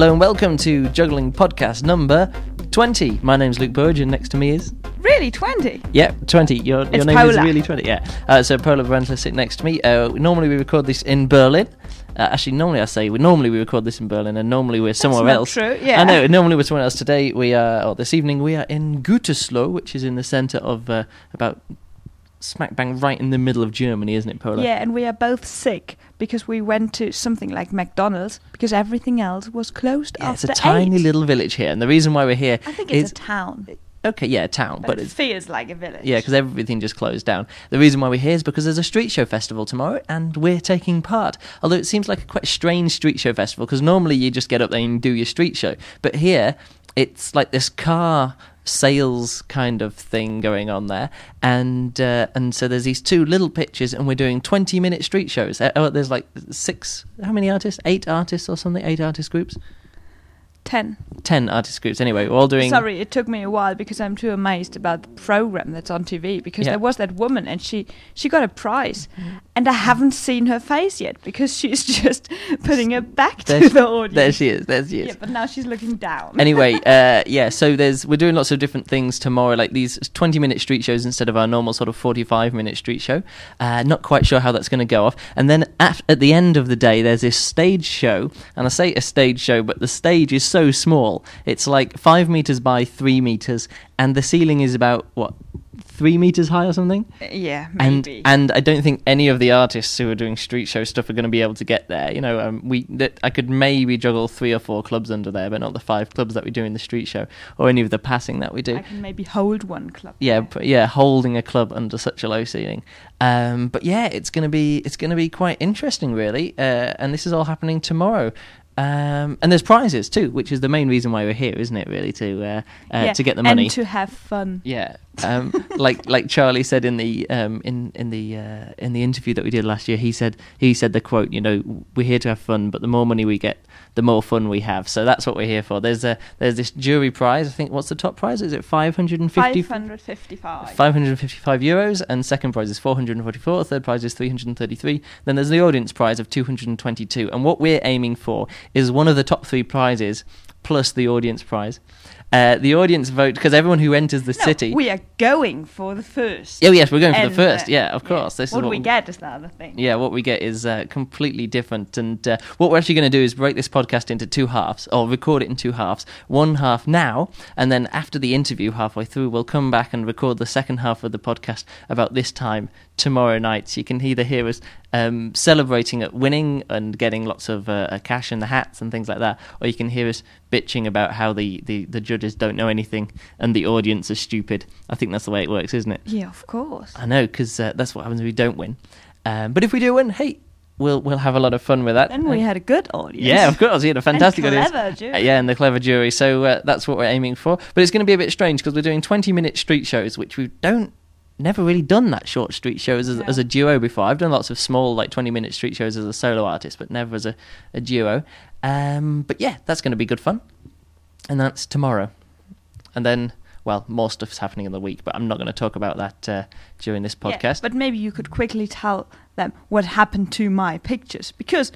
Hello and welcome to Juggling Podcast number 20. My name's Luke Burrage and next to me is. Really, 20? Yeah, 20. Your, your It's name is Pola. really 20. Yeah. Uh, so Pola Brändle sitting next to me. Uh, normally we record this in Berlin. Uh, actually, normally I say we normally we record this in Berlin, and normally we're somewhere not else. true, yeah. I know. Normally we're somewhere else. Today we are, or this evening we are in Gütersloh, which is in the centre of uh, about smack bang right in the middle of Germany, isn't it, Pola? Yeah, and we are both sick because we went to something like McDonald's because everything else was closed Yeah, it's a tiny eight. little village here, and the reason why we're here I think is it's a town, okay, yeah, a town, but, but it feels like a village. Yeah, because everything just closed down. The reason why we're here is because there's a street show festival tomorrow, and we're taking part. Although it seems like a quite strange street show festival, because normally you just get up there and do your street show, but here it's like this car sales kind of thing going on there, and uh, and so there's these two little pitches, and we're doing 20 minute street shows. Uh, oh, there's like six, how many artists? Eight artists or something? Eight artist groups? Ten. Ten artist groups. Anyway, we're all doing. Sorry, it took me a while because I'm too amazed about the program that's on TV. Because Yeah. there was that woman and she she got a prize, and I haven't seen her face yet because she's just putting her back to There, the audience. there she is. There she is. Yeah, but now she's looking down. anyway, uh, yeah. So there's we're doing lots of different things tomorrow, like these 20 minute street shows instead of our normal sort of 45 minute street show. Uh, not quite sure how that's going to go off. And then at, at the end of the day, there's this stage show, and I say a stage show, but the stage is so small. It's like five meters by three meters, and the ceiling is about what three meters high or something. yeah, And maybe. and I don't think any of the artists who are doing street show stuff are going to be able to get there. You know, um, we that I could maybe juggle three or four clubs under there, but not the five clubs that we do in the street show or any of the passing that we do. I can maybe hold one club. Yeah, p- yeah, holding a club under such a low ceiling. Um, but yeah, it's gonna be it's gonna be quite interesting, really. Uh, and this is all happening tomorrow. Um, and there's prizes too, which is the main reason why we're here, isn't it? Really, to uh, uh, Yeah, to get the money. and to have fun. Yeah, um, like like Charlie said in the um, in in the uh, in the interview that we did last year, he said he said the quote, you know, we're here to have fun, but the more money we get, the more fun we have. So that's what we're here for. There's a there's this jury prize. I think what's the top prize? Is it five hundred and fifty? 555. 555 euros and second prize is 444 third prize is 333 then there's the audience prize of 222 and what we're aiming for is one of the top three prizes plus the audience prize uh, the audience vote because everyone who enters the No, city we are going for the first. Oh yes, we're going for the first. uh, yeah, of course. This is what, what we get is the other thing. Yeah, what we get is uh, completely different. And uh, what we're actually going to do is break this podcast into two halves, or record it in two halves. One half now, and then after the interview, halfway through, we'll come back and record the second half of the podcast about this time tomorrow night. So you can either hear us um, celebrating at winning and getting lots of uh, uh, cash in the hats and things like that, or you can hear us bitching about how the, the, the judges don't know anything and the audience are stupid. I think that's the way it works, isn't it? Yeah, of course. I know, because uh, that's what happens if we don't win. Um, but if we do win, hey, we'll we'll have a lot of fun with that. Then we had a good audience. yeah, of course, we had a fantastic and audience. clever jury. Uh, yeah, and the clever jury. So uh, that's what we're aiming for. But it's going to be a bit strange because we're doing 20 minute street shows, which we don't never really done that short street shows as, No. as a duo before. I've done lots of small like 20 minute street shows as a solo artist, but never as a, a duo. Um, but yeah, that's going to be good fun. And that's tomorrow. And then, well, more stuff's happening in the week, but I'm not going to talk about that uh, during this Yeah, podcast. but maybe you could quickly tell them what happened to my pictures because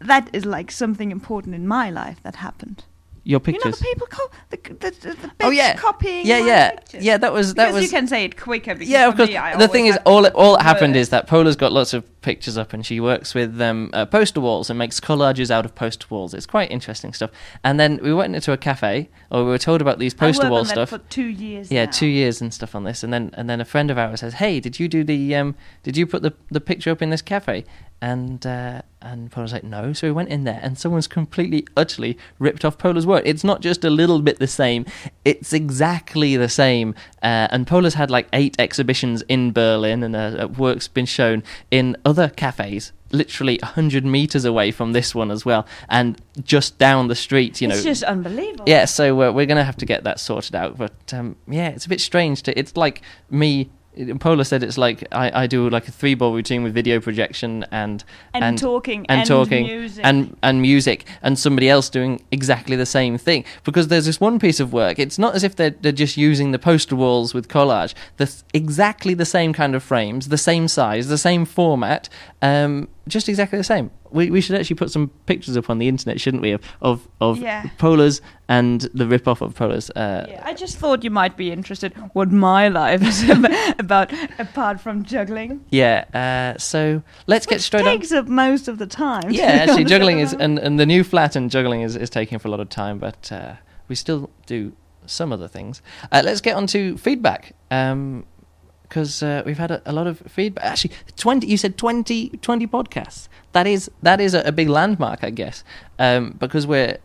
that is like something important in my life that happened. Your You know pictures. the people co- the the, the, the Oh, yeah. copying yeah, yeah, pictures. yeah. That was that because was. you can say it quicker. Because yeah, of course. me, the thing is, all to all that happened is that Pola's got lots of pictures up, and she works with um, uh, poster walls and makes collages out of poster walls. It's quite interesting stuff. And then we went into a cafe, or we were told about these poster wall stuff. for two years. Yeah, now. two years and stuff on this, and then and then a friend of ours says, "Hey, did you do the um, did you put the the picture up in this cafe?" And uh, and Paul was like, "No." So we went in there, and someone's completely, utterly ripped off Pola's work. It's not just a little bit the same; it's exactly the same. Uh, and Pola's had like eight exhibitions in Berlin, and uh, uh, work's been shown in other cafes. Literally hundred meters away from this one as well, and just down the street, you know. it's just unbelievable. Yeah, so uh, we're going to have to get that sorted out. But um, yeah, it's a bit strange. To It's like me. Pola said it's like I, I do like a three ball routine with video projection and And talking and, and talking music. and and music and somebody else doing exactly the same thing because there's this one piece of work. It's not as if they're they're just using the poster walls with collage. The th- exactly the same kind of frames, the same size, the same format, um, just exactly the same we, we should actually put some pictures up on the internet, shouldn't we? Of of, of Yeah. Polas and the rip off of Polas. Uh, Yeah, I just thought you might be interested what my life is about apart from juggling. yeah. Uh, so let's get Which straight on. takes up most of the time. Yeah, actually, juggling is and, and the new flat and juggling is, is taking up a lot of time, but uh, we still do some other things. Uh, let's get on to feedback. because uh, we've had a, a lot of feedback. Actually, twenty. You said 20, 20 podcasts. That is that is a, a big landmark, I guess, um, because we're.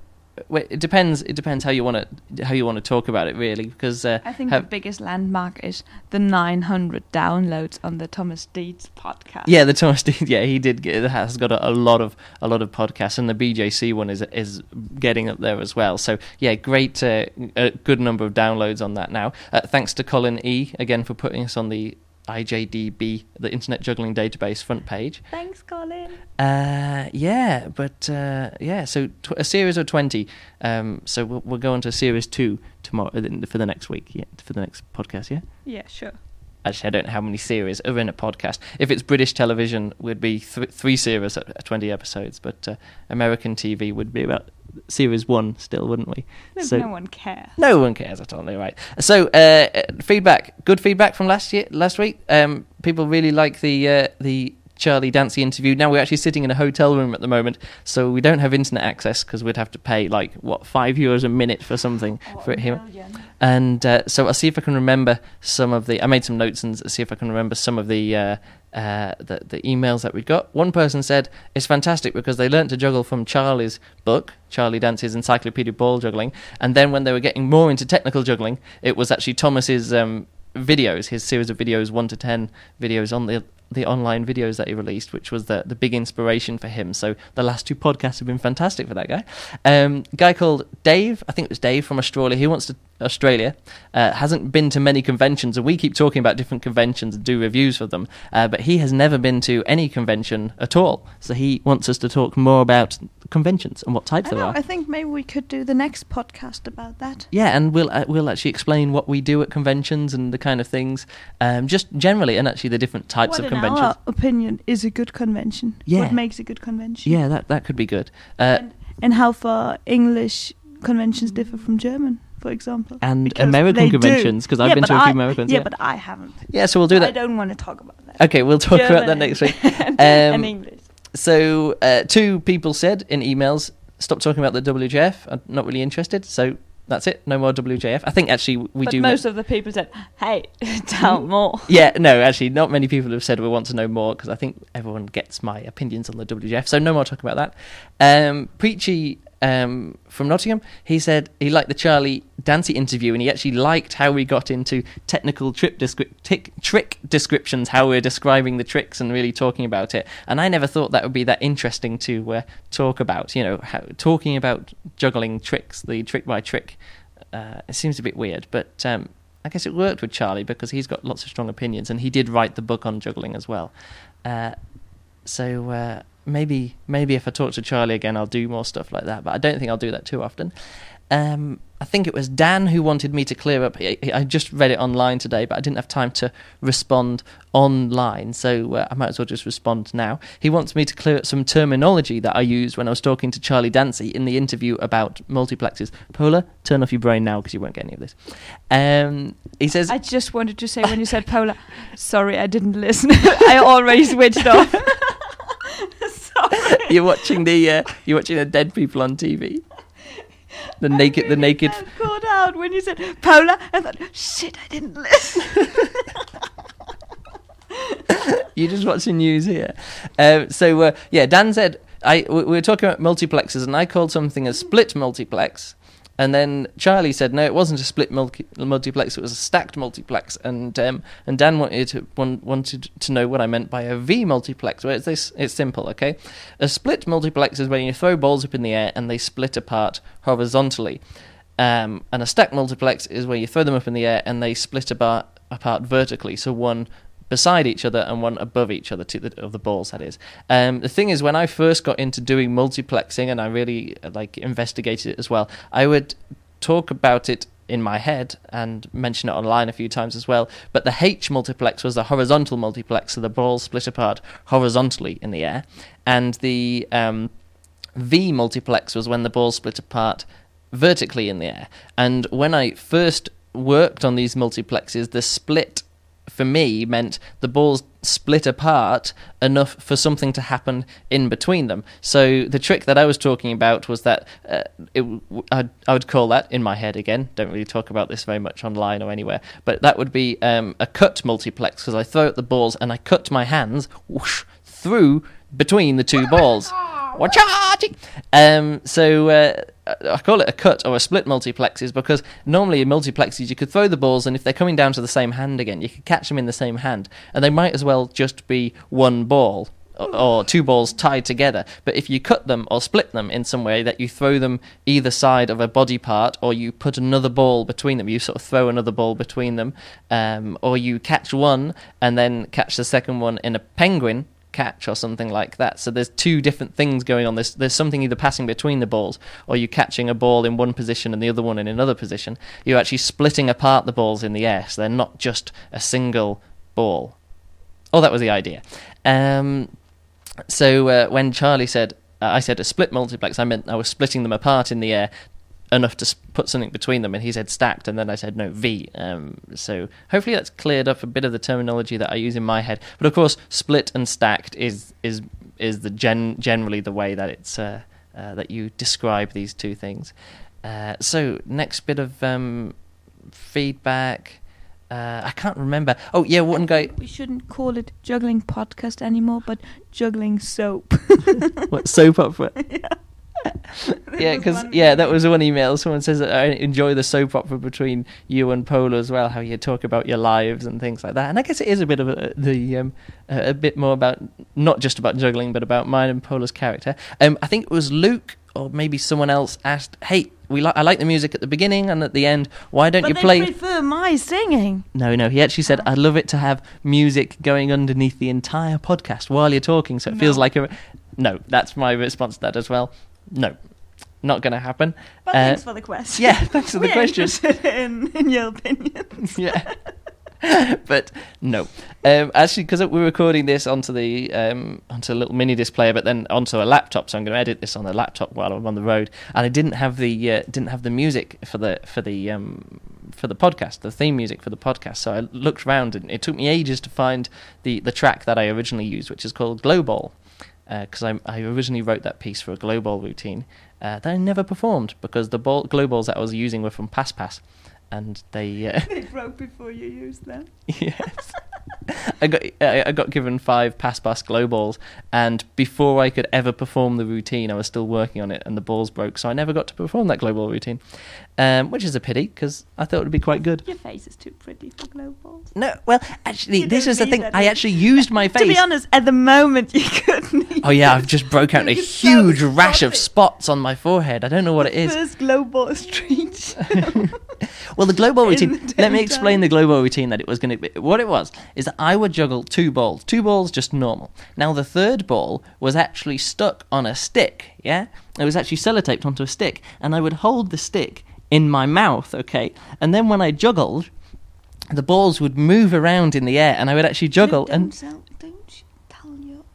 It depends. It depends how you want to how you want to talk about it, really. Because uh, I think the biggest landmark is the 900 downloads on the Thomas Dietz podcast. Yeah, the Thomas Dietz. Yeah, he did. Get, has got a, a lot of a lot of podcasts, and the BJC one is is getting up there as well. So yeah, great, uh, a good number of downloads on that now. Uh, thanks to Colin E again for putting us on the IJDB, the Internet Juggling Database front page. Thanks, Colin. Uh, yeah, but uh, yeah, so tw- a series of twenty. Um, so we'll, we'll go on to series two tomorrow uh, for the next week. Yeah, for the next podcast. Yeah. Yeah, sure. Actually, I don't know how many series are in a podcast. If it's British television, would be th- three series at twenty episodes, but uh, American TV would be about series one still, wouldn't we? No, So- no one cares. No one cares at all. They're right. So, uh, uh, feedback, good feedback from last year, last week. Um, people really like the uh, the Charlie Dancey interview. Now we're actually sitting in a hotel room at the moment, so we don't have internet access because we'd have to pay like what five euros a minute for something for it here. And uh, so I'll see if I can remember some of the. I made some notes and see if I can remember some of the. Uh, uh, the, the emails that we got. One person said it's fantastic because they learnt to juggle from Charlie's book, Charlie Dancey's Encyclopedia Ball Juggling, and then when they were getting more into technical juggling, it was actually Thomas's um, videos, his series of videos, one to ten videos on the the online videos that he released, which was the the big inspiration for him. So the last two podcasts have been fantastic for that guy. Um, guy called Dave, I think it was Dave from Australia. He wants to Australia uh, hasn't been to many conventions, and we keep talking about different conventions and do reviews for them. Uh, but he has never been to any convention at all. So he wants us to talk more about conventions and what types there know. are. I think maybe we could do the next podcast about that. Yeah, and we'll uh, we'll actually explain what we do at conventions and the kind of things, um, just generally, and actually the different types what of in conventions. our opinion is a good convention? Yeah. What makes a good convention? Yeah, that that could be good. Uh, and, and how far English conventions differ from German, for example. and Because American conventions because I've Yeah, been to a few I- Americans. Yeah, Yeah, but I haven't. yeah. So we'll do that. I don't want to talk about that. Okay, we'll talk about that next week. and, Um, and English. So uh, two people said in emails, "Stop talking about the WJF. I'm not really interested." So that's it. No more WJF. I think actually we but do. most of the people said, "Hey, tell more." yeah, no, actually, not many people have said we want to know more because I think everyone gets my opinions on the WJF. So no more talking about that. Um, Preachy um, from Nottingham, he said he liked the Charlie Dancey interview and he actually liked how we got into technical descri- trick descriptions, how we're describing the tricks and really talking about it. And I never thought that would be that interesting to uh, talk about. You know, how, talking about juggling tricks, the trick by trick. Uh, it seems a bit weird, but um, I guess it worked with Charlie because he's got lots of strong opinions, and he did write the book on juggling as well. Uh, so uh, maybe maybe if I talk to Charlie again, I'll do more stuff like that. But I don't think I'll do that too often. Um, I think it was Dan who wanted me to clear up. I, just read it online today, but I didn't have time to respond online, so uh, I might as well just respond now. He wants me to clear up some terminology that I used when I was talking to Charlie Dancey in the interview about multiplexes. Pola, turn off your brain now because you won't get any of this. Um, he says, I just wanted to say when you said Pola, sorry, I didn't listen. I already switched off. "You're watching the uh, you're watching the dead people on TV." The naked, the naked. I caught out when you said Pola. I thought, shit, I didn't listen. You're just watching news here. Um, so uh, yeah, Dan said I we were talking about multiplexes, and I called something a split multiplex, and then Charlie said no, it wasn't a split multi- multiplex; it was a stacked multiplex. And um, and Dan wanted to want, wanted to know what I meant by a V multiplex. Well, it's this it's simple, okay? A split multiplex is when you throw balls up in the air and they split apart horizontally. Um, and a stacked multiplex is where you throw them up in the air and they split apart apart vertically. So one beside each other and one above each other, the, of the balls that is. Um, the thing is, when I first got into doing multiplexing and I really uh, like investigated it as well, I would talk about it in my head and mention it online a few times as well. But the H multiplex was the horizontal multiplex, so the balls split apart horizontally in the air, and the um, V multiplex was when the balls split apart vertically in the air. And when I first worked on these multiplexes, the split for me meant the balls split apart enough for something to happen in between them. So the trick that I was talking about was that uh, it, I'd, I would call that in my head again. Don't really talk about this very much online or anywhere, but that would be um, a cut multiplex because I throw out the balls and I cut my hands whoosh, through between the two balls. Um, so uh, I call it a cut or a split multiplexes because normally in multiplexes you could throw the balls and if they're coming down to the same hand again, you could catch them in the same hand, and they might as well just be one ball or, or two balls tied together. But if you cut them or split them in some way that you throw them either side of a body part, or you put another ball between them, you sort of throw another ball between them, um, or you catch one and then catch the second one in a penguin catch or something like that. So there's two different things going on. There's there's something either passing between the balls or you catching a ball in one position and the other one in another position. You're actually splitting apart the balls in the air, so they're not just a single ball. Oh, that was the idea. Um, so uh, when Charlie said, uh, I said a split multiplex, I meant I was splitting them apart in the air enough to put something between them, and he said stacked, and then I said no V. Um, so hopefully that's cleared up a bit of the terminology that I use in my head. But of course, split and stacked is is is the gen- generally the way that it's uh, uh, that you describe these two things. Uh, so next bit of um, feedback. Uh, I can't remember. Oh yeah, one guy. We shouldn't call it juggling podcast anymore, but juggling soap. What soap opera? There yeah, because yeah, that was one email. Someone says I enjoy the soap opera between you and Pola as well. How you talk about your lives and things like that. And I guess it is a bit of a, the um, a, bit more about not just about juggling, but about mine and Pola's character. Um, I think it was Luke or maybe someone else asked, "Hey, we li- I like the music at the beginning and at the end. Why don't but you play?" prefer my singing. No, no. He actually said, "I'd love it to have music going underneath the entire podcast while you're talking, so it feels like a." No, that's my response to that as well. No, not going to happen. But Uh, thanks for the question. yeah, thanks for the question. in, in your opinions. yeah. but no, um, actually, because we're recording this onto the um, onto a little mini disc player, but then onto a laptop, so I'm going to edit this on the laptop while I'm on the road. And I didn't have the uh, didn't have the music for the for the um, for the podcast, the theme music for the podcast. So I looked around, and it took me ages to find the the track that I originally used, which is called Glow Because I, I originally wrote that piece for a glow ball routine uh, that I never performed because the ball, glow balls that I was using were from Pass Pass, and they uh, they broke before you used them. yes. I got I got given five pass pass glow balls, and before I could ever perform the routine, I was still working on it, and the balls broke, so I never got to perform that glow ball routine, um, which is a pity because I thought it would be quite good. Your face is too pretty for glow balls. No, well, actually, You this is the thing. that, I actually used my face. To be honest, at the moment you couldn't. oh yeah, I've just broke out a so huge rash of spots on my forehead. I don't know what it is. First glow ball street. Well, the glow ball routine. Let me explain the glow ball routine that it was going to be. What it was is that I would juggle two balls, two balls just normal. Now the third ball was actually stuck on a stick. Yeah, it was actually sellotaped onto a stick, and I would hold the stick in my mouth. Okay, and then when I juggled, the balls would move around in the air, and I would actually juggle don't and. Don't your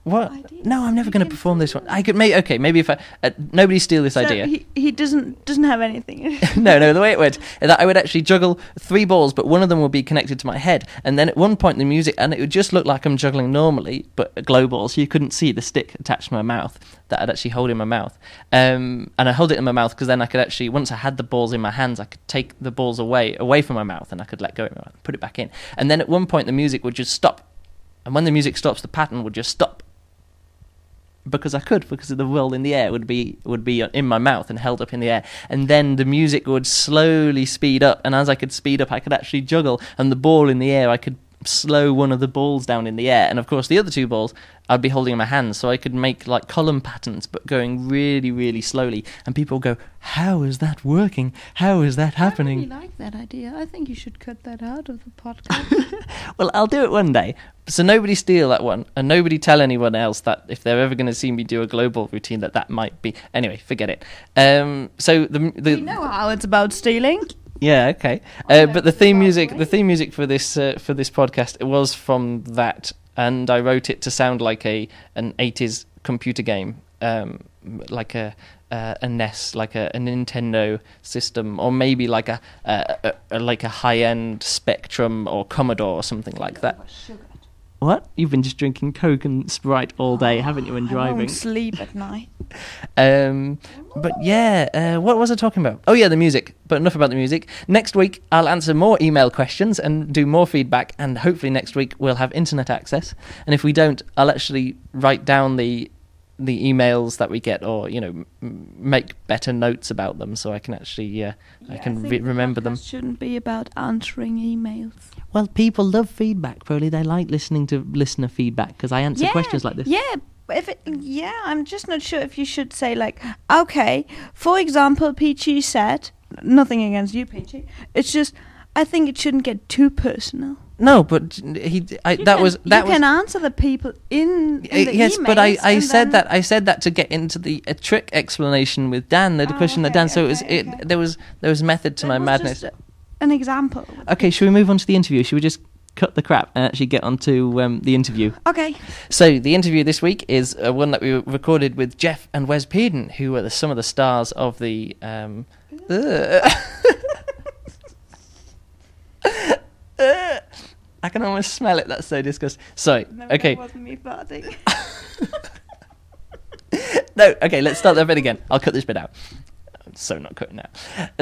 What? No, I'm never going to perform this one. I could make okay. Maybe if I uh, nobody steal this So idea. He, he doesn't doesn't have anything. no, no, the way it went is that I would actually juggle three balls, but one of them would be connected to my head. And then at one point, the music, and it would just look like I'm juggling normally, but glow balls. So you couldn't see the stick attached to my mouth that I'd actually hold in my mouth. Um, and I hold it in my mouth because then I could actually, once I had the balls in my hands, I could take the balls away, away from my mouth, and I could let go of my mouth and put it back in. And then at one point, the music would just stop. And when the music stops, the pattern would just stop because I could, because the roll in the air would be would be in my mouth and held up in the air, and then the music would slowly speed up, and as I could speed up, I could actually juggle, and the ball in the air, I could slow one of the balls down in the air, and of course the other two balls I'd be holding in my hands, so I could make like column patterns, but going really, really slowly, and people go, "How is that working? How is that happening?" I really like that idea. I think you should cut that out of the podcast. well, I'll do it one day. So nobody steal that one, and nobody tell anyone else that if they're ever going to see me do a glow ball routine, that that might be. Anyway, forget it. Um, so the the we know how it's about stealing. Yeah, okay. Uh, but the theme music, the theme music for this uh, for this podcast, it was from that, and I wrote it to sound like a an '80s computer game, um, like a uh, a NES, like a, a Nintendo system, or maybe like a, a, a, a like a high end Spectrum or Commodore or something like that. What? You've been just drinking Coke and Sprite all day, haven't you, and I driving? won't sleep at night. Um, but yeah, uh, what was I talking about? Oh yeah, the music. But enough about the music. Next week I'll answer more email questions and do more feedback, and hopefully next week we'll have internet access. And if we don't, I'll actually write down the the emails that we get, or you know, m- make better notes about them, so I can actually uh, I Yeah, can think re- the remember them. Shouldn't be about answering emails. Well, people love feedback, Probably They like listening to listener feedback because I answer yeah, questions like this. Yeah, if it, yeah, I'm just not sure if you should say like, okay, for example, Peachy said nothing against you, Peachy. It's just I think it shouldn't get too personal. No, but he I, that can, was that you was can answer the people in, in Uh, the yes, but I, I said that I said that to get into the a trick explanation with Dan, the Oh, question that Dan. So it was it okay. there was there was method to that my madness. just an example. Okay, should we move on to the interview? Should we just cut the crap and actually get on to um, the interview? Okay. So the interview this week is uh, one that we recorded with Jeff and Wes Peden, who are the, some of the stars of the. Um, Ugh. Ugh. I can almost smell it. That's so disgusting. So No, okay, That wasn't me farting. no, okay, let's start that bit again. I'll cut this bit out. I'm so not cutting out.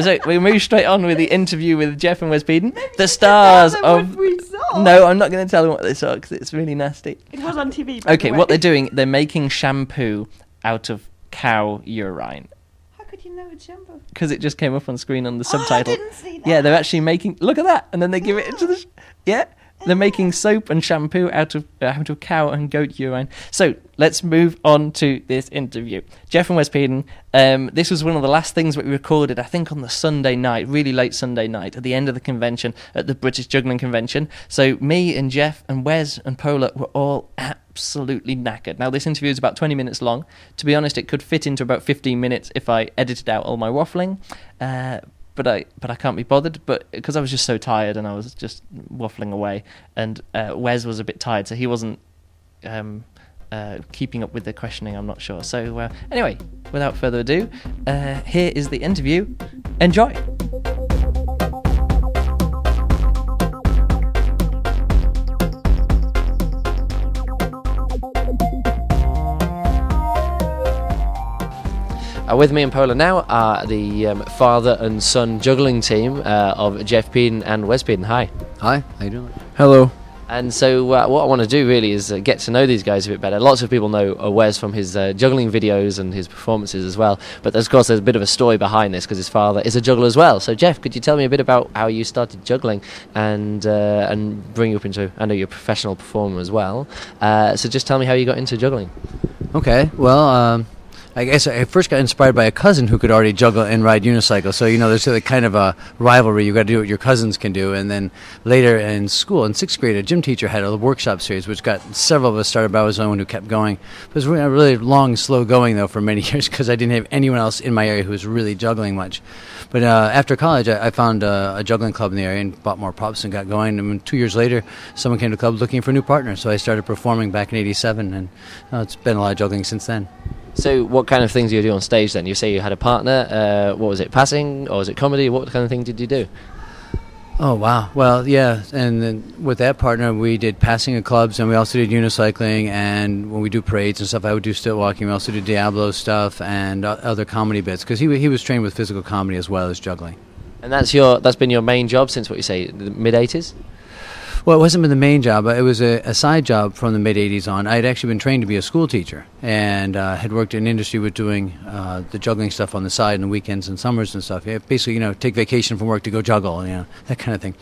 So we move straight on with the interview with Jeff and Wes Peden, the stars of. what we saw. No, I'm not going to tell them what they saw because it's really nasty. It was on TV. Okay, the what they're doing, they're making shampoo out of cow urine How could you know it's shampoo? because it just came up on screen on the Oh, I didn't see that. Yeah, they're actually making. Look at that, and then they give it into the. Sh- yeah, they're making soap and shampoo out of uh, out of cow and goat urine. So let's move on to this interview. Jeff and Wes Peden. Um, this was one of the last things that we recorded, I think, on the Sunday night, really late Sunday night, at the end of the convention at the British Juggling Convention. So me and Jeff and Wes and Pola were all absolutely knackered. Now this interview is about 20 minutes long. To be honest, it could fit into about 15 minutes if I edited out all my waffling. Uh, but I but I can't be bothered. But because I was just so tired and I was just waffling away, and uh, Wes was a bit tired, so he wasn't um, uh, keeping up with the questioning. I'm not sure. So uh, anyway, without further ado, uh, here is the interview. Enjoy. Uh, with me and Pola now are the um, father and son juggling team uh, of Jeff Peden and Wes Peden. Hi. Hi, how you doing? Hello. And so, uh, what I want to do really is uh, get to know these guys a bit better. Lots of people know uh, Wes from his uh, juggling videos and his performances as well. But of course, there's a bit of a story behind this because his father is a juggler as well. So, Jeff, could you tell me a bit about how you started juggling and uh, and bring you up into? I know you're a professional performer as well. Uh, so, just tell me how you got into juggling. Okay, well, um, I guess I first got inspired by a cousin who could already juggle and ride unicycle. So you know, there's a kind of a rivalry. You got to do what your cousins can do. And then later in school, in sixth grade, a gym teacher had a workshop series, which got several of us started. But I was the only one who kept going. It was really, long, slow going though for many years because I didn't have anyone else in my area who was really juggling much. But uh, after college, I, I found uh, a juggling club in the area and bought more props and got going. And two years later, someone came to the club looking for a new partner. So I started performing back in '87, and uh, it's been a lot of juggling since then. So, what kind of things do you do on stage then? You say you had a partner. Uh, what was it, passing or was it comedy? What kind of thing did you do? Oh wow! Well, yeah, and then with that partner, we did passing of clubs, and we also did unicycling. And when we do parades and stuff, I would do stilt walking. We also did Diablo stuff and other comedy bits because he he was trained with physical comedy as well as juggling. And that's your that's been your main job since what you say the mid '80s. Well, it wasn't been the main job, but it was a, a side job from the mid '80s on. I had actually been trained to be a school teacher and uh, had worked in industry with doing uh, the juggling stuff on the side the weekends and summers and stuff. Yeah, basically, you know, take vacation from work to go juggle, you know, that kind of thing.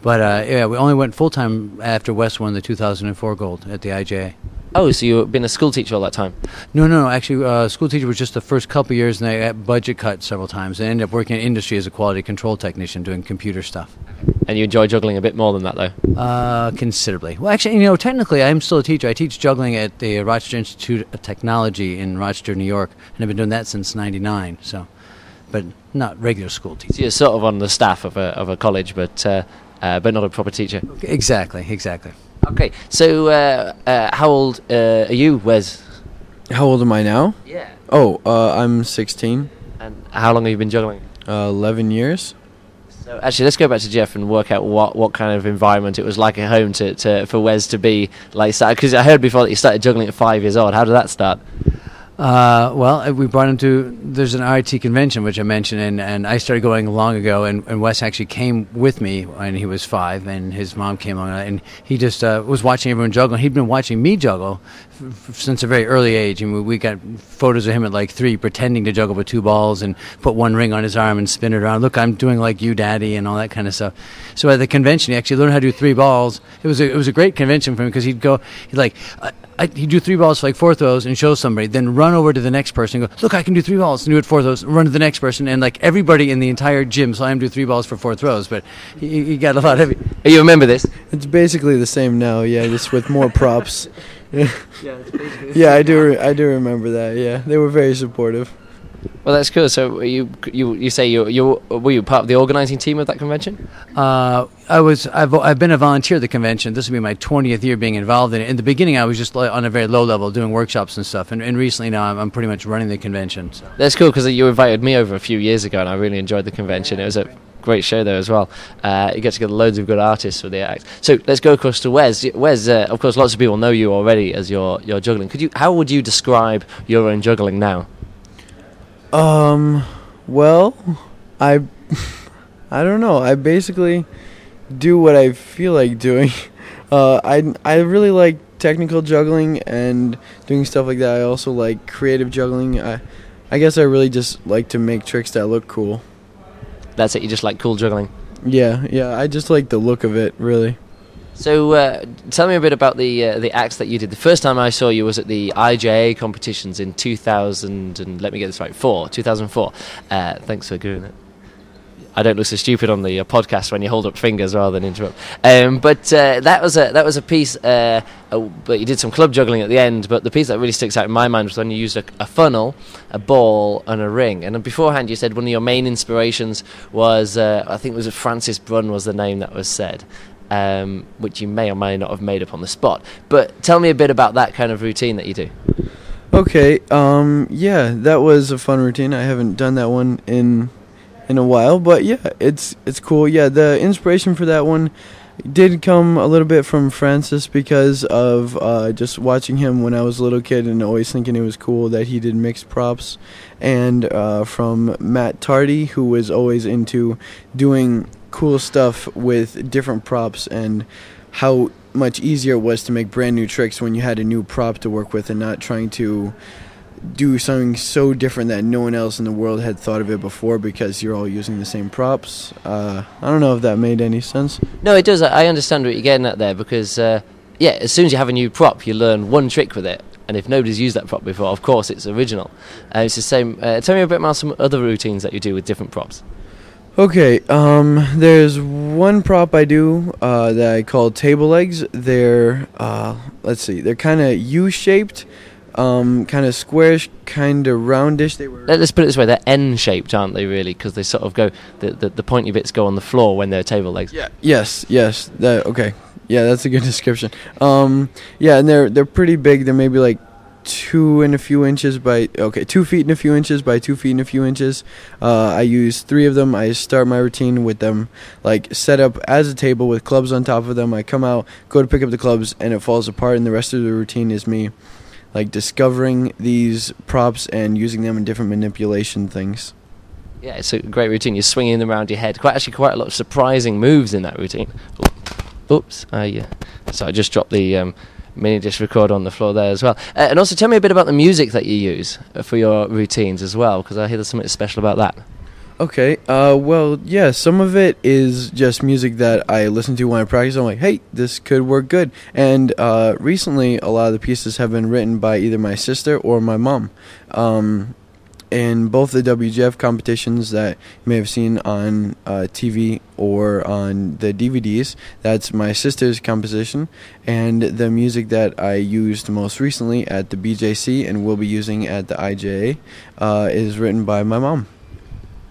But uh, yeah, we only went full time after Wes won the 2004 gold at the IJA. Oh, so you've been a school teacher all that time. No, no, no. Actually, uh, school teacher was just the first couple years, and I got budget cut several times. I ended up working in industry as a quality control technician doing computer stuff. And you enjoy juggling a bit more than that, though. Uh, considerably. Well, actually, you know, technically, I'm still a teacher. I teach juggling at the Rochester Institute of Technology in Rochester, New York, and I've been doing that since '99. So, but not regular school So you're sort of on the staff of a of a college, but uh, uh, but not a proper teacher. Exactly, exactly. Okay. So uh, uh, how old uh, are you, Wes? How old am I now? Yeah. Oh, uh, I'm 16. And how long have you been juggling? Uh, 11 years. So actually, let's go back to Jeff and work out what, what kind of environment it was like at home to, to for Wes to be like. Because I heard before that you started juggling at five years old. How did that start? Uh, well, uh, we brought him to. There's an RIT convention which I mentioned, and, and I started going long ago. And, and Wes actually came with me when he was five, and his mom came along, and he just uh, was watching everyone juggle. He'd been watching me juggle f- f- since a very early age, and we, we got photos of him at like three, pretending to juggle with two balls and put one ring on his arm and spin it around. Look, I'm doing like you, Daddy, and all that kind of stuff. So at the convention, he actually learned how to do three balls. It was a, it was a great convention for him because he'd go, he'd like. I, I, he'd do three balls for like four throws and show somebody, then run over to the next person and go, look, I can do three balls and do it four throws, and run to the next person, and like everybody in the entire gym saw him do three balls for four throws, but he, he got a lot heavy. Oh, You remember this? It's basically the same now, yeah, just with more props. yeah, yeah, I do. Re- I do remember that. Yeah, they were very supportive. Well, that's cool. So you you you say you you were you part of the organising team of that convention? Uh, I was I've, I've been a volunteer at the convention. This will be my 20th year being involved in it. In the beginning, I was just on a very low level doing workshops and stuff, and, and recently now I'm, I'm pretty much running the convention. So. That's cool because you invited me over a few years ago, and I really enjoyed the convention. It was a great show there as well. Uh, you get to get loads of good artists for the act. So let's go across to Wes. Wes, uh, of course, lots of people know you already as your your juggling. Could you? How would you describe your own juggling now? Um, well, I, I don't know. I basically do what I feel like doing. Uh, I I really like technical juggling and doing stuff like that. I also like creative juggling. I, I guess I really just like to make tricks that look cool. That's it. You just like cool juggling. Yeah, yeah. I just like the look of it, really. So uh, tell me a bit about the uh, the acts that you did. The first time I saw you was at the IJA competitions in 2000 and let me get this right, four, 2004. Uh, thanks for doing it. I don't look so stupid on the uh, podcast when you hold up fingers rather than interrupt. Um, but uh, that was a that was a piece. Uh, but you did some club juggling at the end. But the piece that really sticks out in my mind was when you used a, a funnel, a ball, and a ring. And beforehand, you said one of your main inspirations was I think it was Francis Brunn was the name that was said. Um, which you may or may not have made up on the spot. But tell me a bit about that kind of routine that you do. Okay. Um. Yeah, that was a fun routine. I haven't done that one in in a while, but yeah, it's it's cool. Yeah, the inspiration for that one did come a little bit from Francis because of uh, just watching him when I was a little kid and always thinking it was cool that he did mixed props, and uh, from Matt Tardy who was always into doing cool stuff with different props and how much easier it was to make brand new tricks when you had a new prop to work with and not trying to do something so different that no one else in the world had thought of it before because you're all using the same props. Uh, I don't know if that made any sense. No, it does. I understand what you're getting at there because, uh, yeah, as soon as you have a new prop, you learn one trick with it. And if nobody's used that prop before, of course, it's original. Uh, it's the same. Uh, tell me a bit about some other routines that you do with different props. Okay, um, there's one prop I do uh, that I call table legs. They're, uh, let's see, they're kind of U-shaped, um, kind of squarish, kind of roundish. They were. Let- Let's put it this way: they're N-shaped, aren't they? Really, because they sort of go the, the the pointy bits go on the floor when they're table legs. Yeah. Yes. Yes. That. Okay. Yeah, that's a good description. Um. Yeah, and they're they're pretty big. They're maybe like two and a few inches by okay, two feet and a few inches by two feet and a few inches. Uh, I use three of them. I start my routine with them like set up as a table with clubs on top of them. I come out, go to pick up the clubs, and it falls apart. And the rest of the routine is me like discovering these props and using them in different manipulation things. Yeah, it's a great routine. You're swinging them around your head. Quite actually, quite a lot of surprising moves in that routine. Oops, I uh, so I just dropped the um, mini disc recorder on the floor there as well. Uh, and also, tell me a bit about the music that you use uh, for your routines as well, because I hear there's something special about that. Okay. Uh, well, yeah. Some of it is just music that I listen to when I practice. I'm like, hey, this could work good. And uh, recently, a lot of the pieces have been written by either my sister or my mom. Um, in both the WJF competitions that you may have seen on uh, TV or on the DVDs, that's my sister's composition. And the music that I used most recently at the BJC and will be using at the IJA uh, is written by my mom.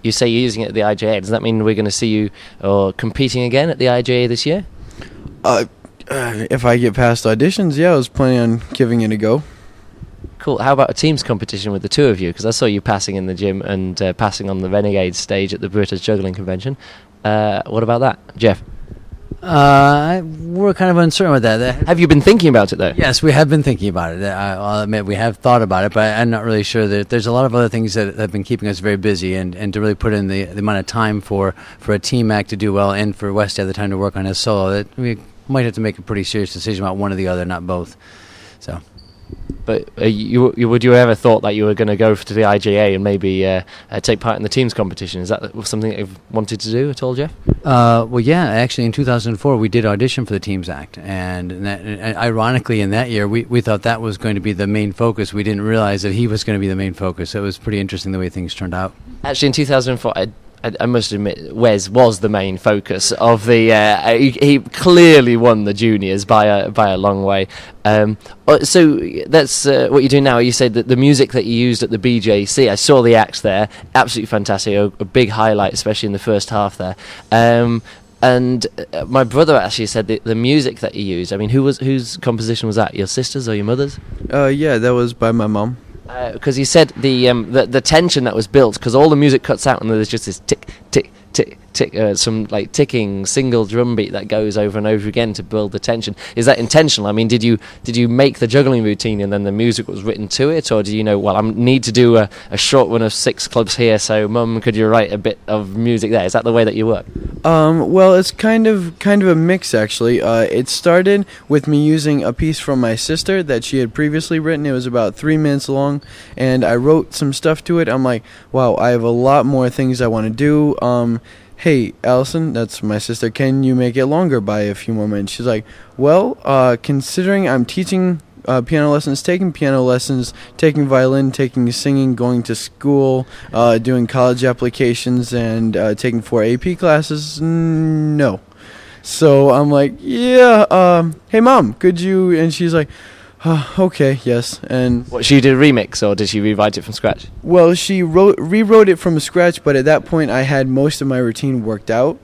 you say you're using it at the IJA. Does that mean we're going to see you or competing again at the IJA this year? Uh, uh, if I get past auditions, yeah, I was planning on giving it a go. Cool. How about a teams competition with the two of you? Because I saw you passing in the gym and uh, passing on the Renegade stage at the British Juggling Convention. Uh, what about that, Jeff? Uh, we're kind of uncertain about that. That- Have you been thinking about it though? Yes, we have been thinking about it. I, I'll admit we have thought about it, but I'm not really sure that there's a lot of other things that have been keeping us very busy, and, and to really put in the, the amount of time for, for a team act to do well, and for Wes to have the time to work on his solo, that we might have to make a pretty serious decision about one or the other, not both. So But uh, you, you, would you ever thought that you were going to go to the IJA and maybe uh, uh, take part in the teams competition? Is that something that you've wanted to do at all, Jeff? Uh, well, yeah. Actually, in 2004, we did audition for the Teams Act, and, that, and ironically, in that year, we, we thought that was going to be the main focus. We didn't realize that he was going to be the main focus. So it was pretty interesting the way things turned out. Actually, in 2004, I, I, must admit, Wes was the main focus of the. Uh, he, he clearly won the juniors by a by a long way. Um, uh, so that's uh, what you do now. You said that the music that you used at the BJC, I saw the acts there, absolutely fantastic. A, a big highlight, especially in the first half there. Um, and uh, my brother actually said that the music that you used. I mean, who was whose composition was that? Your sister's or your mother's? Uh, yeah, that was by my mom. Because he said the um, the the tension that was built because all the music cuts out and there's just this tick tick tick tick uh, some like ticking single drum beat that goes over and over again to build the tension is that intentional i mean did you did you make the juggling routine and then the music was written to it or do you know well i need to do a, a short one of six clubs here so mum could you write a bit of music there is that the way that you work Um, well, it's kind of kind of a mix actually. Uh, it started with me using a piece from my sister that she had previously written. It was about three minutes long, and I wrote some stuff to it. I'm like, wow, I have a lot more things I want to do. Um, hey, Allison, that's my sister. Can you make it longer by a few more minutes? She's like, well, uh, considering I'm teaching uh, piano lessons, taking piano lessons, taking violin, taking singing, going to school, uh, doing college applications, and uh, taking four AP classes. No. So I'm like, yeah. Um, hey, mom, could you? And she's like, uh, okay, yes. And what she did a remix or did she rewrite it from scratch well, she wrote rewrote it from scratch, but at that point, I had most of my routine worked out.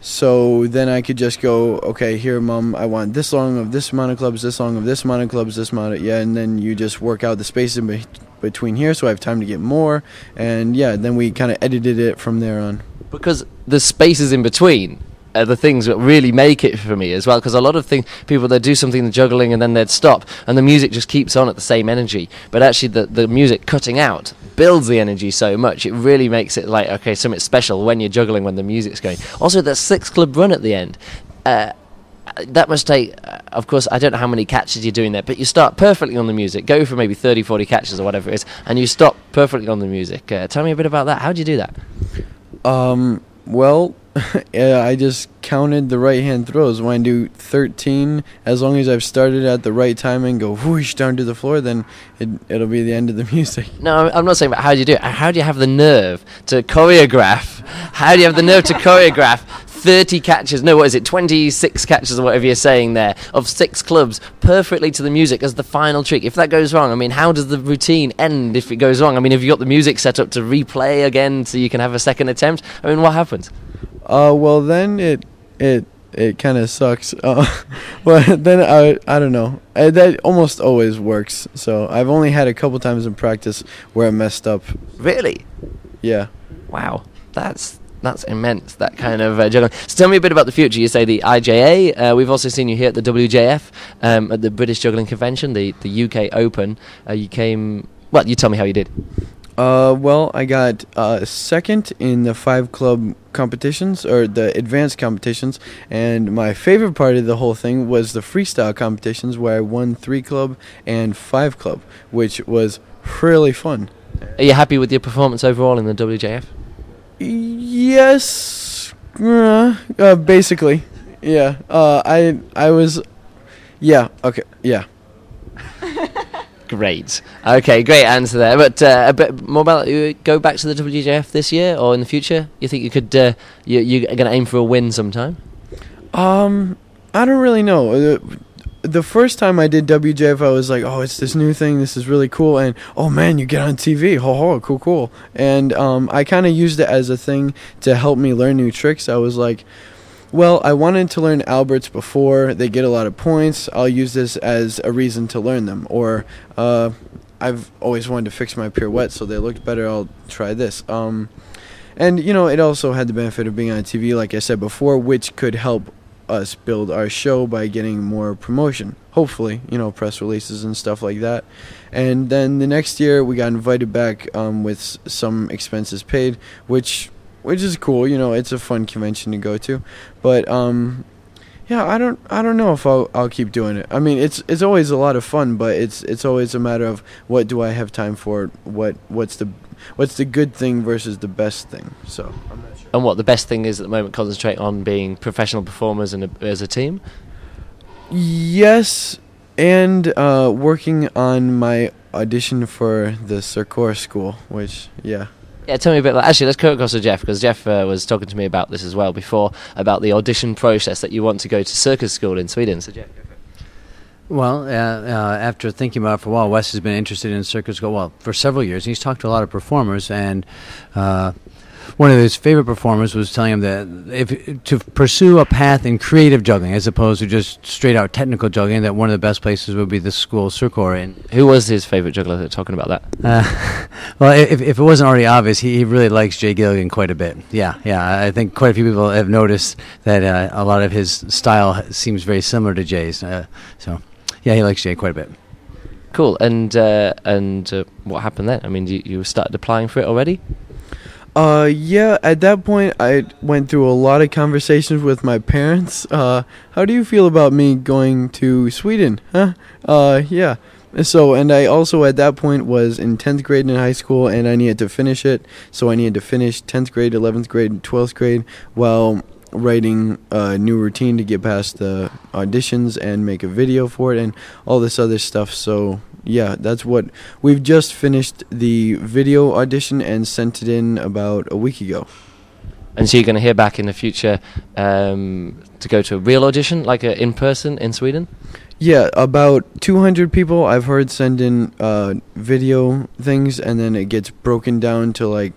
So then I could just go, okay, here, mom, I want this long of this amount of clubs, this long of this amount of clubs, this amount of, yeah, and then you just work out the space in be- between here so I have time to get more. And yeah, then we kind of edited it from there on. because the spaces in between are the things that really make it for me as well. Because a lot of things, people they do something in juggling and then they'd stop, and the music just keeps on at the same energy. But actually, the the music cutting out builds the energy so much. It really makes it like okay, something special when you're juggling when the music's going. Also, that six club run at the end. Uh, that must take, uh, of course, I don't know how many catches you're doing there, but you start perfectly on the music, go for maybe 30, 40 catches or whatever it is, and you stop perfectly on the music. Uh, tell me a bit about that. How do you do that? Um, well, I just counted the right hand throws. When I do 13, as long as I've started at the right time and go whoosh down to the floor, then it, it'll be the end of the music. No, I'm- I'm not saying about how do you do it. How do you have the nerve to choreograph? How do you have the nerve to choreograph 30 catches? No, what is it? 26 catches or whatever you're saying there of six clubs perfectly to the music as the final trick. If that goes wrong, I mean, how does the routine end if it goes wrong? I mean, have you got the music set up to replay again so you can have a second attempt? I mean, what happens? Uh, well then it it it kind of sucks. Uh, but then I I don't know. Uh, that almost always works. So I've only had a couple times in practice where I messed up. Really? Yeah. Wow, that's that's immense. That kind of uh, juggling. So tell me a bit about the future. You say the IJA. Uh, we've also seen you here at the WJF um, at the British Juggling Convention, the the UK Open. Uh, you came. Well, you tell me how you did. Uh, well, I got uh, second in the five club competitions or the advanced competitions, and my favorite part of the whole thing was the freestyle competitions where I won three club and five club, which was really fun. Are you happy with your performance overall in the WJF? Yes, uh, uh, basically, yeah. Uh, I I was, yeah, okay, yeah. Great. Okay, great answer there. But uh, a bit more about you. Go back to the WJF this year or in the future. You think you could? Uh, you, you're going to aim for a win sometime. Um, I don't really know. The first time I did WJF, I was like, oh, it's this new thing. This is really cool. And oh man, you get on TV. Ho ho, cool, cool. And um, I kind of used it as a thing to help me learn new tricks. I was like, well, I wanted to learn Alberts before they get a lot of points. I'll use this as a reason to learn them. Or uh, I've always wanted to fix my pirouettes so they looked better. I'll try this. Um, and you know, it also had the benefit of being on TV, like I said before, which could help us build our show by getting more promotion. Hopefully, you know, press releases and stuff like that. And then the next year, we got invited back um, with some expenses paid, which which is cool. You know, it's a fun convention to go to. But um, yeah, I don't I don't know if I'll I'll keep doing it. I mean, it's it's always a lot of fun, but it's it's always a matter of what do I have time for? What what's the what's the good thing versus the best thing? So. I'm not sure. And what the best thing is at the moment, concentrate on being professional performers and as a team. Yes, and uh, working on my audition for the Circor school, which yeah. Yeah, tell me a bit. Like, actually, let's go across to Jeff because Jeff uh, was talking to me about this as well before about the audition process that you want to go to circus school in Sweden. So Jeff. go for it. Well, uh, uh, after thinking about it for a while, Wes has been interested in circus go well for several years. He's talked to a lot of performers, and uh, one of his favorite performers was telling him that if to pursue a path in creative juggling as opposed to just straight out technical juggling, that one of the best places would be the school Circor. And Who was his favourite juggler talking about that? uh, well, if, if it wasn't already obvious, he, he really likes Jay Gilligan quite a bit. Yeah, yeah. I think quite a few people have noticed that uh, a lot of his style seems very similar to Jay's. Uh, so, yeah, he likes Jay quite a bit. Cool. And uh, and uh, what happened then? I mean, you, you started applying for it already? Uh, yeah. At that point, I went through a lot of conversations with my parents. Uh, how do you feel about me going to Sweden? Huh? Uh, yeah. So, and I also at that point was in 10th grade in high school and I needed to finish it. So I needed to finish 10th grade, 11th grade, 12th grade while writing a new routine to get past the auditions and make a video for it and all this other stuff. So, yeah, that's what we've just finished the video audition and sent it in about a week ago. And so you're going to hear back in the future um, to go to a real audition, like a in person in Sweden. Yeah, about 200 people I've heard send in uh, video things, and then it gets broken down to like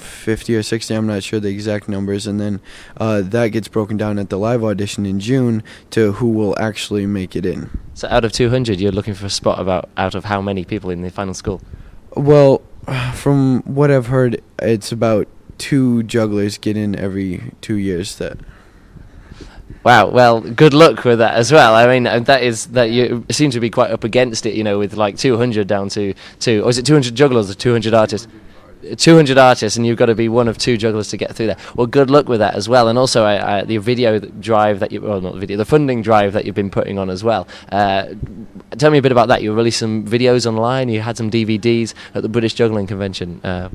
50 or 60. I'm not sure the exact numbers, and then uh, that gets broken down at the live audition in June to who will actually make it in. So out of 200, you're looking for a spot about out of how many people in the final school? Well, from what I've heard, it's about two jugglers get in every two years. That Wow. Well, good luck with that as well. I mean, that is that you seem to be quite up against it. You know, with like 200 down to two, or is it 200 jugglers or 200 artists? 200 artists, and you've got to be one of two jugglers to get through that. Well, good luck with that as well. And also, I, I, the video drive that you, well, not the video, the funding drive that you've been putting on as well. Uh, tell me a bit about that. You released some videos online. You had some DVDs at the British Juggling Convention. Uh,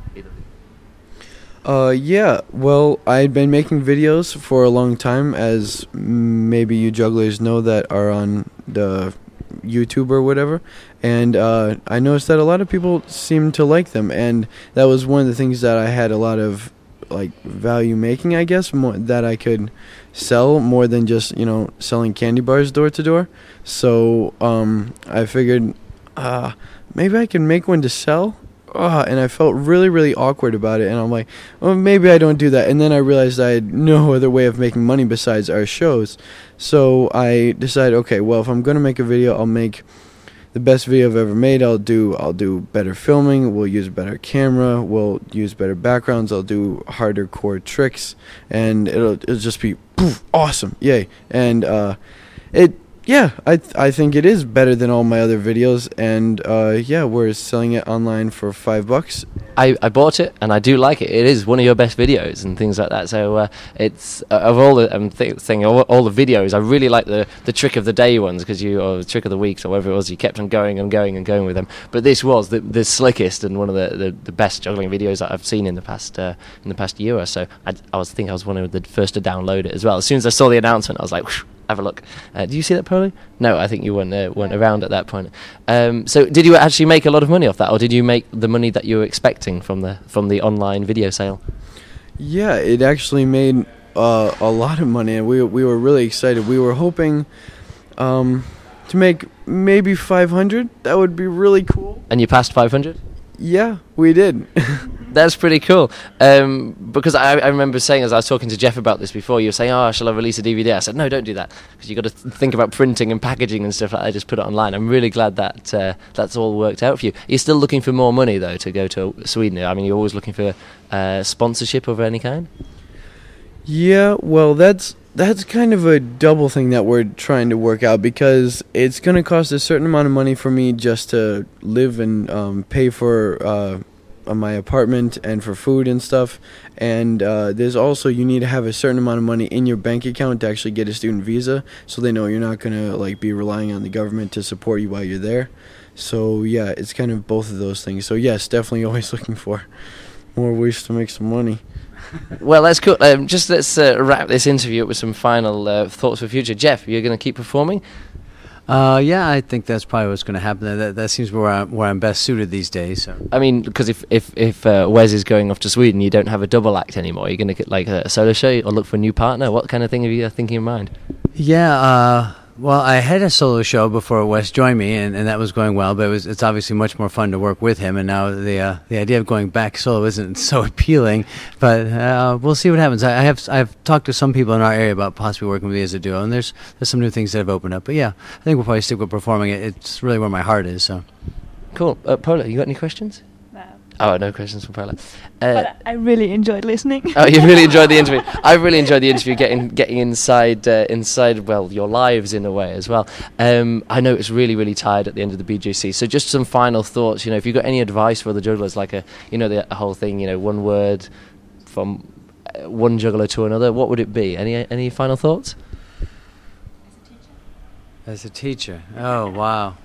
Uh, yeah. Well, I'd been making videos for a long time, as maybe you jugglers know that are on the YouTube or whatever. And uh, I noticed that a lot of people seem to like them, and that was one of the things that I had a lot of like value making, I guess, more, that I could sell more than just you know selling candy bars door to door. So um, I figured uh, maybe I can make one to sell. Uh, and I felt really, really awkward about it. And I'm like, well, maybe I don't do that. And then I realized I had no other way of making money besides our shows. So I decided, okay, well, if I'm gonna make a video, I'll make the best video I've ever made. I'll do I'll do better filming. We'll use a better camera. We'll use better backgrounds. I'll do harder core tricks, and it'll it'll just be poof, awesome, yay! And uh, it yeah, I th- I think it is better than all my other videos, and uh, yeah, we're selling it online for five bucks. I, I bought it and I do like it. It is one of your best videos and things like that. So uh, it's uh, of all the um, th- thing, all, all the videos. I really like the, the trick of the day ones because you or the trick of the weeks or whatever it was. You kept on going and going and going with them. But this was the, the slickest and one of the, the, the best juggling videos that I've seen in the past uh, in the past year or so. I, I was think I was one of the first to download it as well. As soon as I saw the announcement, I was like. Whoosh, have a look. Uh, did you see that, Pola? No, I think you weren't uh, weren't around at that point. Um, so, did you actually make a lot of money off that, or did you make the money that you were expecting from the from the online video sale? Yeah, it actually made uh, a lot of money, and we we were really excited. We were hoping, um, to make maybe 500. That would be really cool. And you passed 500? Yeah, we did. That's pretty cool. Um, because I, I remember saying, as I was talking to Jeff about this before, you were saying, "Oh, shall I release a DVD?" I said, "No, don't do that, because you've got to th- think about printing and packaging and stuff like that. I just put it online." I'm really glad that uh, that's all worked out for you. You're still looking for more money though to go to Sweden. I mean, you're always looking for uh, sponsorship of any kind. Yeah, well, that's that's kind of a double thing that we're trying to work out because it's going to cost a certain amount of money for me just to live and um, pay for uh, my apartment and for food and stuff. And uh, there's also you need to have a certain amount of money in your bank account to actually get a student visa, so they know you're not to like be relying on the government to support you while you're there. So yeah, it's kind of both of those things. So yes, definitely always looking for more ways to make some money. Well, cool. Um, just let's uh, wrap this interview up with some final uh, thoughts for future. Jeff, you're going to keep performing. Uh, yeah, I think that's probably what's going to happen. That, that seems where I'm, where I'm best suited these days. So. I mean, because if if if uh, Wes is going off to Sweden, you don't have a double act anymore. You're going to get like a solo show or look for a new partner. What kind of thing are you uh, thinking in mind? Yeah, uh, well, I had a solo show before Wes joined me, and, and that was going well. But it was it's obviously much more fun to work with him. And now the uh, the idea of going back solo isn't so appealing. But uh, we'll see what happens. I, I have I've talked to some people in our area about possibly working with me as a duo, and there's there's some new things that have opened up. But yeah, I think we'll probably stick with performing. It. It's really where my heart is. So. Cool. Uh, you got any questions? No. Oh, no questions from Pola. Uh, But I really enjoyed listening. Oh, you really enjoyed the interview. I really enjoyed the interview, getting getting inside uh, inside well your lives in a way as well. Um, I know it's really really tired at the end of the BJC. So just some final thoughts. You know, if you've got any advice for the jugglers, like a you know the whole thing. You know, one word from uh, one juggler to another. What would it be? Any any final thoughts? As a teacher. As a teacher, oh wow,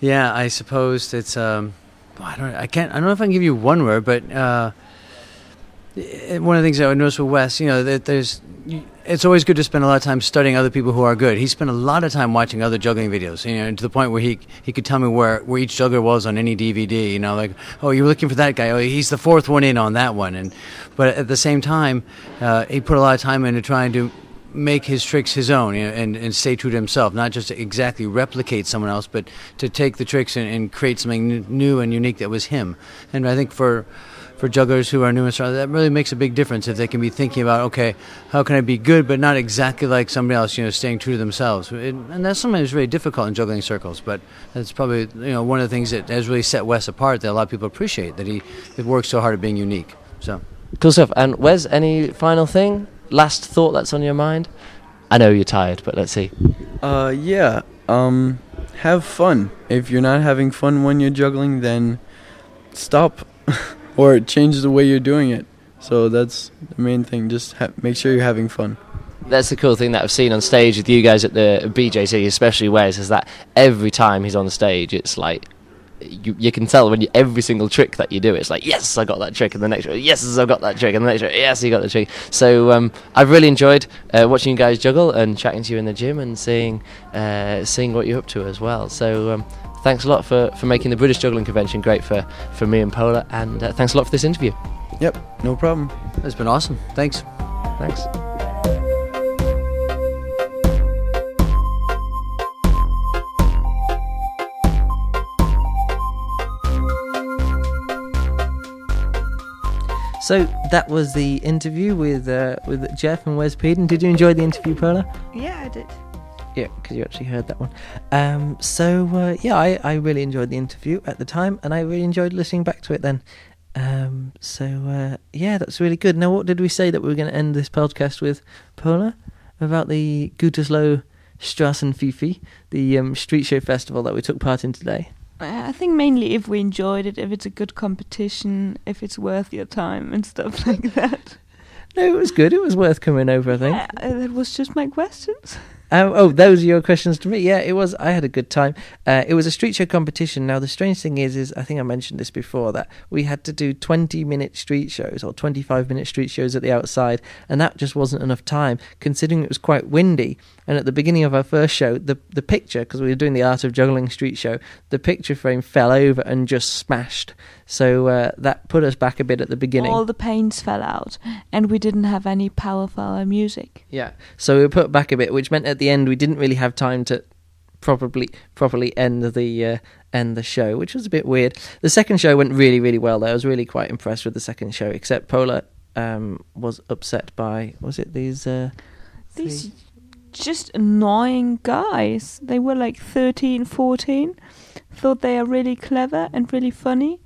yeah. I suppose it's. Um, I don't. I can't. I don't know if I can give you one word, but uh, one of the things that I would notice with Wes, you know, that there's. It's always good to spend a lot of time studying other people who are good. He spent a lot of time watching other juggling videos, you know, to the point where he he could tell me where, where each juggler was on any DVD. You know, like, oh, you're looking for that guy. Oh, he's the fourth one in on that one. And but at the same time, uh, he put a lot of time into trying to make his tricks his own you know, and, and stay true to himself, not just to exactly replicate someone else, but to take the tricks and, and create something new and unique that was him. And I think for for jugglers who are new and strong, that really makes a big difference if they can be thinking about, okay, how can I be good but not exactly like somebody else, you know, staying true to themselves. It, and that's sometimes really difficult in juggling circles, but that's probably, you know, one of the things that has really set Wes apart that a lot of people appreciate, that he, he works so hard at being unique. So. Cool stuff. And Wes, any final thing? Last thought that's on your mind? I know you're tired, but let's see. Uh, yeah. Um, have fun. If you're not having fun when you're juggling, then stop, or change the way you're doing it. So that's the main thing. Just ha- make sure you're having fun. That's the cool thing that I've seen on stage with you guys at the BJC, especially Wes, is that every time he's on stage, it's like you, you can tell when you, every single trick that you do, it's like yes, I got that trick, and the next trick, yes, I got that trick, and the next trick, yes, you got the trick. So um, I've really enjoyed uh, watching you guys juggle and chatting to you in the gym and seeing uh, seeing what you're up to as well. So. Um, Thanks a lot for, for making the British Juggling Convention great for, for me and Pola, and uh, thanks a lot for this interview. Yep, no problem. It's been awesome. Thanks. Thanks. So that was the interview with uh, with Jeff and Wes Peden. Did you enjoy the interview, Pola? yeah, I did. Yeah, because you actually heard that one. Um, so uh, yeah, I, I really enjoyed the interview at the time, and I really enjoyed listening back to it then. Um, so uh, yeah, that's really good. Now, what did we say that we were going to end this podcast with, Pola? About the Gütersloh Straßenfifi, the um, street show festival that we took part in today. I think mainly if we enjoyed it, if it's a good competition, if it's worth your time and stuff like that. No, it was good. It was worth coming over. I think. Uh, that was just my questions. Um, oh, those are your questions to me. Yeah, it was. I had a good time. Uh, it was a street show competition. Now, the strange thing is, is I think I mentioned this before that we had to do twenty-minute street shows or twenty-five-minute street shows at the outside, and that just wasn't enough time, considering it was quite windy. And at the beginning of our first show, the the picture, because we were doing the art of juggling street show, the picture frame fell over and just smashed. So uh, that put us back a bit at the beginning. All the paints fell out, and we didn't have any power for our music. Yeah. So we were put back a bit, which meant at the end we didn't really have time to probably properly end the uh, end the show, which was a bit weird. The second show went really really well. Though. I was really quite impressed with the second show, except Pola um, was upset by was it these uh, These just annoying guys. They were like 13, 14. Thought they are really clever and really funny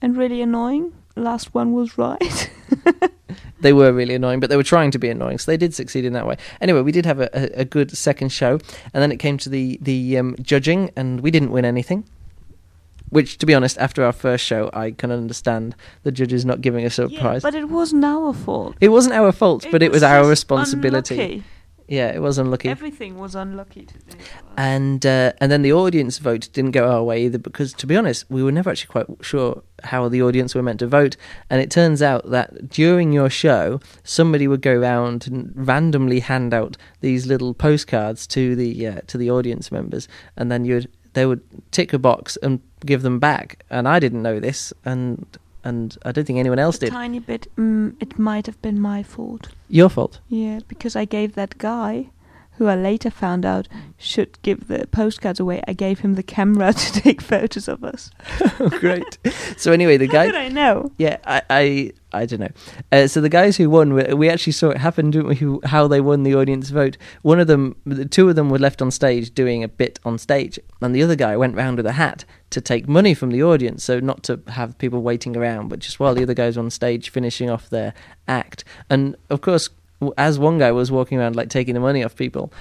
and really annoying. Last one was right. they were really annoying, but they were trying to be annoying, so they did succeed in that way. Anyway, we did have a, a, a good second show, and then it came to the the um, judging, and we didn't win anything. Which, to be honest, after our first show, I can understand the judges not giving us a yeah, prize. but it wasn't our fault. it wasn't our fault, but it was our responsibility. unlucky. Yeah, it was unlucky. Everything was unlucky today. and uh, and then the audience vote didn't go our way either because to be honest we were never actually quite sure how the audience were meant to vote and it turns out that during your show somebody would go around and randomly hand out these little postcards to the uh, to the audience members and then you'd they would tick a box and give them back and I didn't know this and and I don't think anyone else a did tiny bit. Mm, it might have been my fault. your fault Yeah, because I gave that guy, who I later found out should give the postcards away, I gave him the camera to take photos of us. great so anyway the guy. How did I know? Yeah, I, I, I don't know. Uh, so the guys who won, we, we actually saw it happen, didn't we? Who, how they won the audience vote. One of them, the two of them were left on stage doing a bit on stage, and the other guy went round with a hat to take money from the audience. So not to have people waiting around, but just while the other guys on stage finishing off their act. And of course, as one guy was walking around like taking the money off people,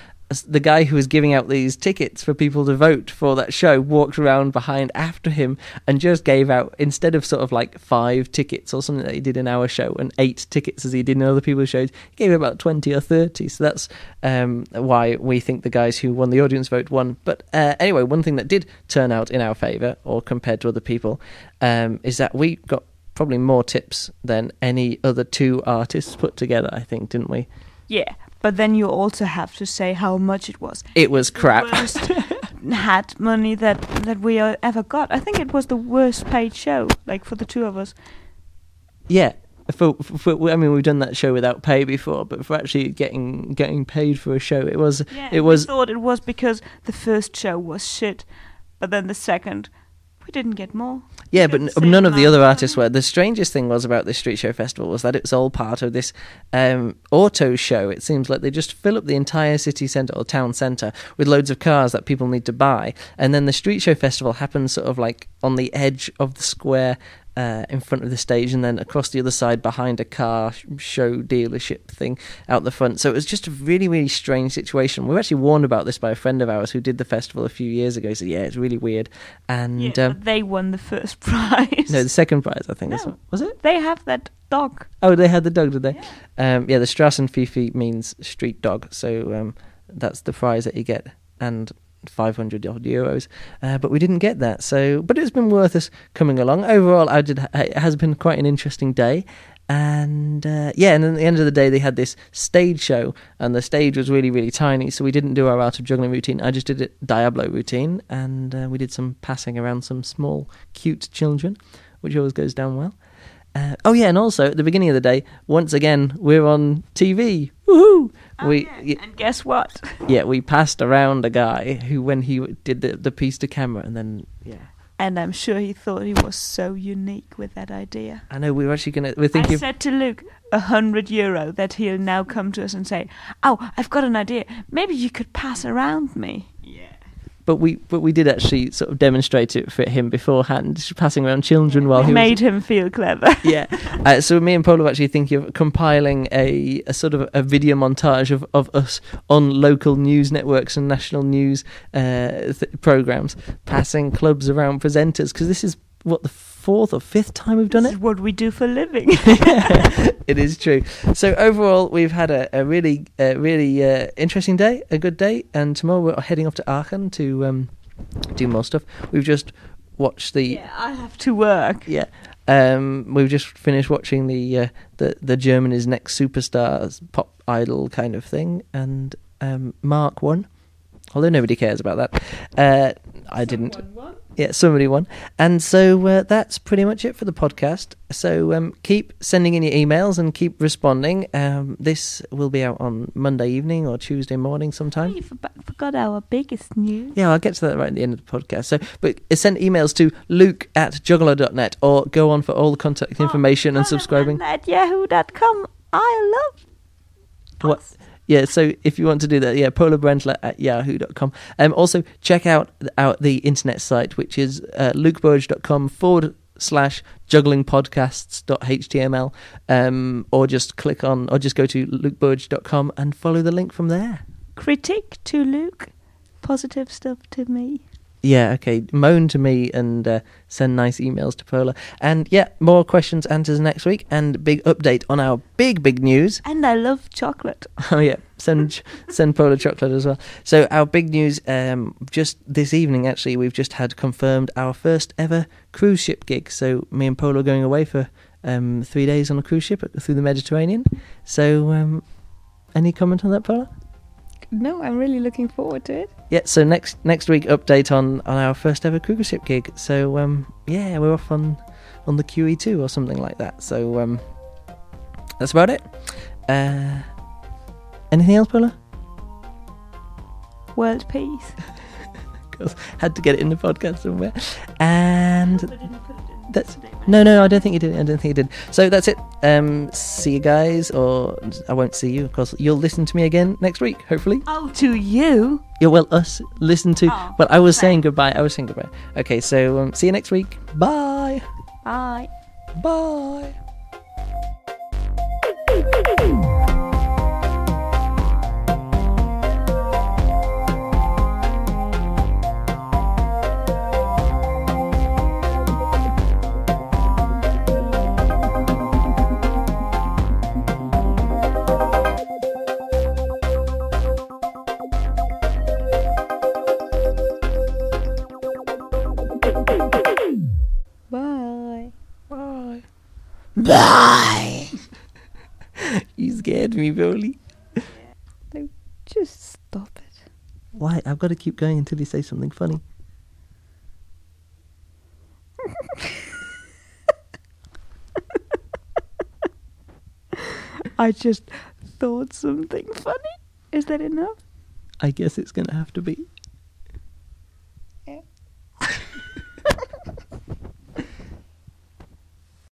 the guy who was giving out these tickets for people to vote for that show walked around behind after him and just gave out instead of sort of like five tickets or something that he did in our show and eight tickets as he did in other people's shows he gave about 20 or 30 so that's um, why we think the guys who won the audience vote won. But uh, anyway one thing that did turn out in our favour or compared to other people um, is that we got probably more tips than any other two artists put together i think didn't we Yeah, but then you also have to say how much it was. it was crap hat money that that we uh, ever got. I think it was the worst paid show, like for the two of us. Yeah. For, for, I mean, we've done that show without pay before, but for actually getting getting paid for a show, it was Yeah, it was thought it was because the first show was shit, but then the second, we didn't get more. yeah, but n- none of the other artists were. The strangest thing was about this street show festival was that it was all part of this um, auto show. It seems like they just fill up the entire city centre or town centre with loads of cars that people need to buy, and then the street show festival happens sort of like on the edge of the square. Uh, in front of the stage, and then across the other side behind a car show dealership thing out the front. So it was just a really, really strange situation. We were actually warned about this by a friend of ours who did the festival a few years ago. He said, "Yeah, it's really weird." And yeah, um, they won the first prize. no, the second prize, I think. No. Was it? they have that dog. Oh, they had the dog, did they? Yeah, um, yeah the Straßenfifi means street dog, so um, that's the prize that you get, and 500 odd euros. Uh, but we didn't get that, so but it's been worth us coming along. Overall, I did. It has been quite an interesting day. And uh, yeah, and at the end of the day, they had this stage show, and the stage was really, really tiny. So we didn't do our out of juggling routine. I just did a diabolo routine, and uh, we did some passing around some small, cute children, which always goes down well. Uh, oh yeah, and also at the beginning of the day, once again we're on TV. Woohoo! Oh, we yeah. and guess what? yeah we passed around a guy who when he did the the piece to camera and then yeah And I'm sure he thought he was so unique with that idea. I know we were actually gonna we're thinking. I said to Luke, a hundred euro, that he'll now come to us and say, "Oh, I've got an idea. Maybe you could pass around me." But we but we did actually sort of demonstrate it for him beforehand passing around children while he made was him feel clever. yeah uh, so me and Pola are actually thinking of compiling a, a sort of a video montage of, of us on local news networks and national news uh, th- programs passing clubs around presenters because this is what the fourth or fifth time we've done this it is what we do for living. it is true. So overall, we've had a, a really, uh, really uh, interesting day, a good day, and tomorrow we're heading off to Aachen to um, do more stuff. We've just watched the yeah, I have to work. yeah. Um, we've just finished watching the uh, the the Germany's Next Superstars pop idol kind of thing, and um, Mark won. Although nobody cares about that, uh, I didn't. Yeah, somebody won. And so uh, that's pretty much it for the podcast. So um, keep sending in your emails and keep responding. Um, this will be out on Monday evening or Tuesday morning sometime. You forgot, our biggest news. Yeah, I'll get to that right at the end of the podcast. So, but send emails to luke at juggler.net or go on for all the contact information and subscribing. At yahoo.com. I love What? Yeah, so if you want to do that, yeah, polarbrentler at yahoo.com. Um, also, check out out the internet site, which is uh, lukeburrage.com forward slash jugglingpodcasts.html, um, or just click on, or just go to lukeburrage.com and follow the link from there. Critique to Luke, positive stuff to me. Yeah, okay. Moan to me and uh, send nice emails to Pola. And yeah, more questions, answers next week, and big update on our big, big news. And I love chocolate. Oh yeah, send send Pola chocolate as well. So our big news, um, just this evening actually, we've just had confirmed our first ever cruise ship gig. So me and Pola are going away for um, three days on a cruise ship through the Mediterranean. So um, any comment on that, Pola? No, I'm really looking forward to it. Yeah, so next next week update on, on our first ever cruise ship gig. So um, yeah, we're off on on the QE2 or something like that. So um, that's about it. Uh, anything else, Pola? World peace. Cuz had to get it in the podcast somewhere. And that's no, no, I don't think you did. I don't think you did. So that's it. Um, see you guys, or I won't see you. Of course, you'll listen to me again next week, hopefully. Oh, to you. Yeah, well, us listen to. Oh, well, I was okay. saying goodbye. I was saying goodbye. Okay, so um, see you next week. Bye. Bye. Bye. Bye. You scared me, Billy. Just stop it. Why? I've got to keep going until you say something funny. I just thought something funny. Is that enough? I guess it's going to have to be.